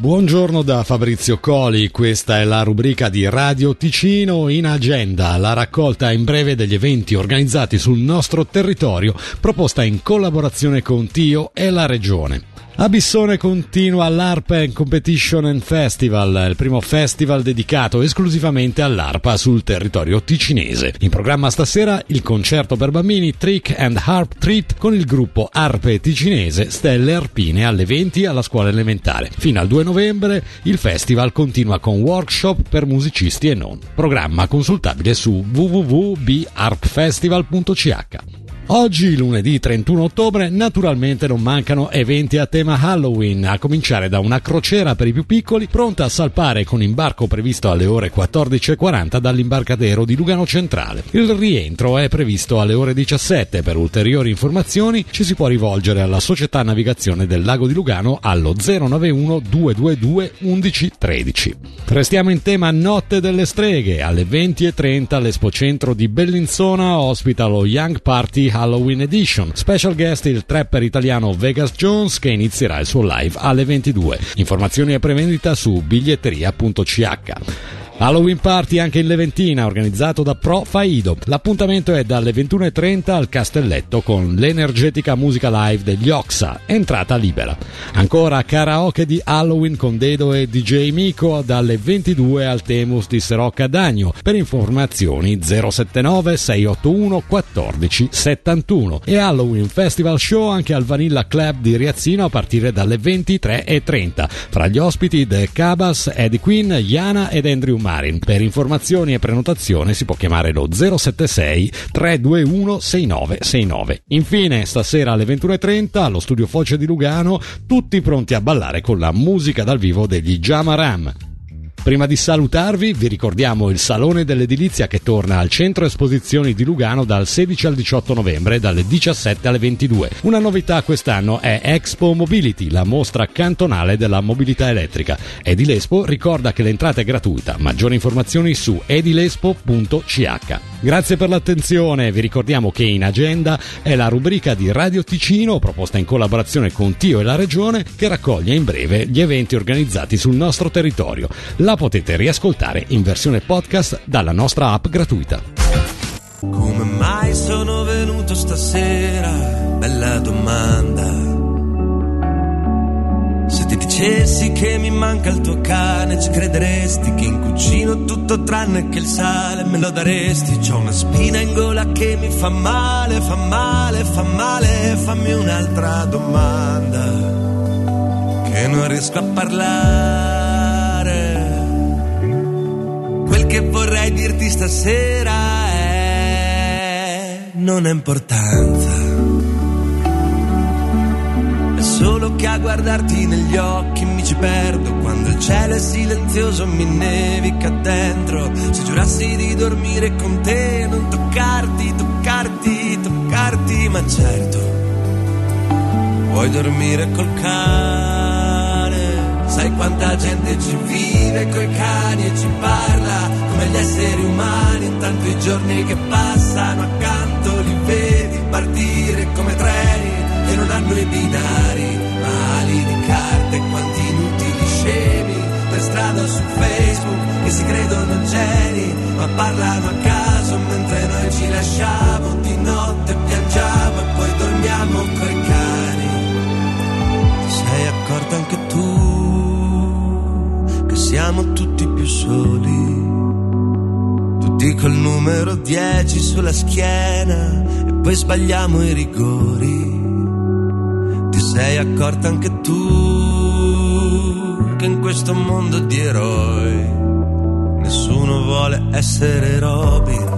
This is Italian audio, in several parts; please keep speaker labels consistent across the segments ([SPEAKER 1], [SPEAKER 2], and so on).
[SPEAKER 1] Buongiorno da Fabrizio Coli, questa è la rubrica di Radio Ticino in agenda, la raccolta in breve degli eventi organizzati sul nostro territorio, proposta in collaborazione con Tio e la Regione. A Bissone continua l'ARP Competition and Festival, il primo festival dedicato esclusivamente all'arpa sul territorio ticinese. In programma stasera il concerto per bambini Trick and Harp Treat con il gruppo Arpe Ticinese Stelle Arpine alle 20 alla scuola elementare. Fino al 2 novembre il festival continua con workshop per musicisti e non. Programma consultabile su www.barpfestival.ch. Oggi, lunedì 31 ottobre, naturalmente non mancano eventi a tema Halloween, a cominciare da una crociera per i più piccoli pronta a salpare con imbarco previsto alle ore 14.40 dall'imbarcadero di Lugano Centrale. Il rientro è previsto alle ore 17. Per ulteriori informazioni ci si può rivolgere alla Società Navigazione del Lago di Lugano allo 091 222 1113. Restiamo in tema Notte delle Streghe. Alle 20.30 l'Espo Centro di Bellinzona ospita lo Young Party Halloween Edition. Special guest il trapper italiano Vegas Jones che inizierà il suo live alle 22. Informazioni e prevendita su biglietteria.ch. Halloween Party anche in Leventina, organizzato da Pro Faido. L'appuntamento è dalle 21.30 al Castelletto con l'energetica musica live degli Oxa, entrata libera. Ancora karaoke di Halloween con Dedo e DJ Miko dalle 22 al Temus di Serocca Dagno. Per informazioni 079 681 14 71 e Halloween Festival Show anche al Vanilla Club di Riazzino a partire dalle 23.30. Fra gli ospiti The Cabas, Eddie Quinn, Yana ed Andrew Marin. Per informazioni e prenotazione si può chiamare lo 076 321 6969. Infine, stasera alle 21.30 allo studio Foce di Lugano, tutti pronti a ballare con la musica dal vivo degli Jamaram. Prima di salutarvi vi ricordiamo il Salone dell'Edilizia che torna al Centro Esposizioni di Lugano dal 16 al 18 novembre dalle 17 alle 22. Una novità quest'anno è Expo Mobility, la mostra cantonale della mobilità elettrica. Edilespo ricorda che l'entrata è gratuita. Maggiori informazioni su edilespo.ch. Grazie per l'attenzione, vi ricordiamo che in agenda è la rubrica di Radio Ticino proposta in collaborazione con Tio e la Regione che raccoglie in breve gli eventi organizzati sul nostro territorio. La potete riascoltare in versione podcast dalla nostra app gratuita.
[SPEAKER 2] Come mai sono venuto stasera? Bella domanda. Se ti dicessi che mi manca il tuo cane, ci crederesti che in cucina tutto tranne che il sale me lo daresti. C'ho una spina in gola che mi fa male, fa male, fa male. Fammi un'altra domanda, che non riesco a parlare. Vorrei dirti stasera è non ha importanza. È solo che a guardarti negli occhi mi ci perdo. Quando il cielo è silenzioso mi nevica dentro. Se giurassi di dormire con te, non toccarti, toccarti, toccarti, ma certo. Vuoi dormire col cane? Sai quanta gente ci vive coi cani e ci parla come gli esseri umani. Intanto i giorni che passano accanto li vedi partire come treni che non hanno i binari, ma ali di carte, quanti inutili scemi per strada su Facebook che si credono geni, ma parlano a caso mentre noi ci lasciamo di notte piangiamo e poi dormiamo coi cani. Sei accorta anche tu siamo tutti più soli? Tutti col numero 10 sulla schiena e poi sbagliamo i rigori ti sei accorta anche tu che in questo mondo di eroi nessuno vuole essere Robin.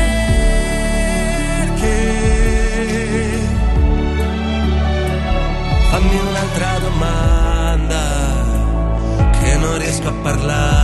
[SPEAKER 2] Domanda che non riesco a parlare.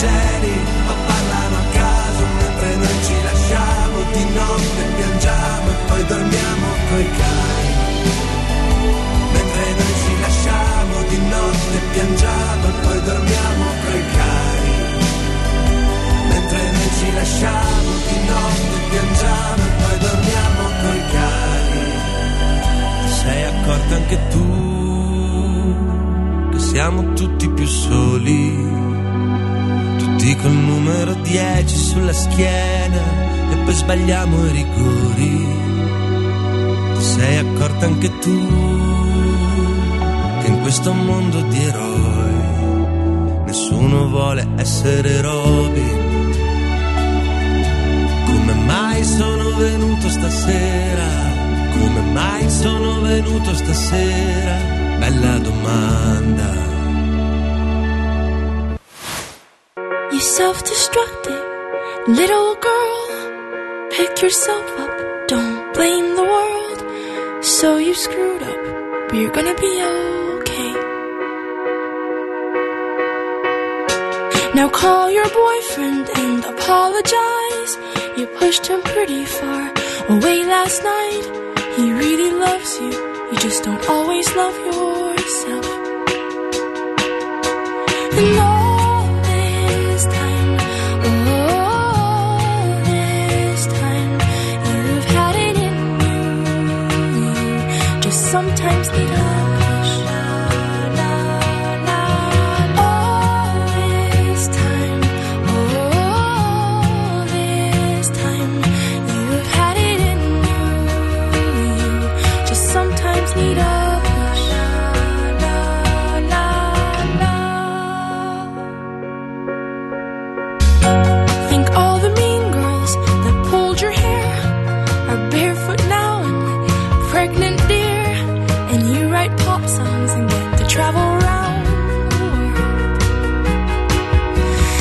[SPEAKER 2] Geni, ma parlano a caso mentre noi ci lasciamo di notte piangiamo e poi dormiamo coi cani. Mentre noi ci lasciamo di notte piangiamo e poi dormiamo coi cani. Mentre noi ci lasciamo di notte piangiamo e poi dormiamo coi cani. Sei accorta anche tu che siamo tutti più soli tutti col numero 10 sulla schiena e poi sbagliamo i rigori ti sei accorta anche tu che in questo mondo di eroi nessuno vuole essere Robin. Come mai sono venuto stasera? Come mai sono venuto stasera? Bella domanda.
[SPEAKER 3] You self-destructive little girl. Pick yourself up, don't blame the world. So you screwed up, but you're gonna be okay. Now call your boyfriend and apologize. You pushed him pretty far away last night. He really loves you, you just don't always love yourself. And Sometimes they don't.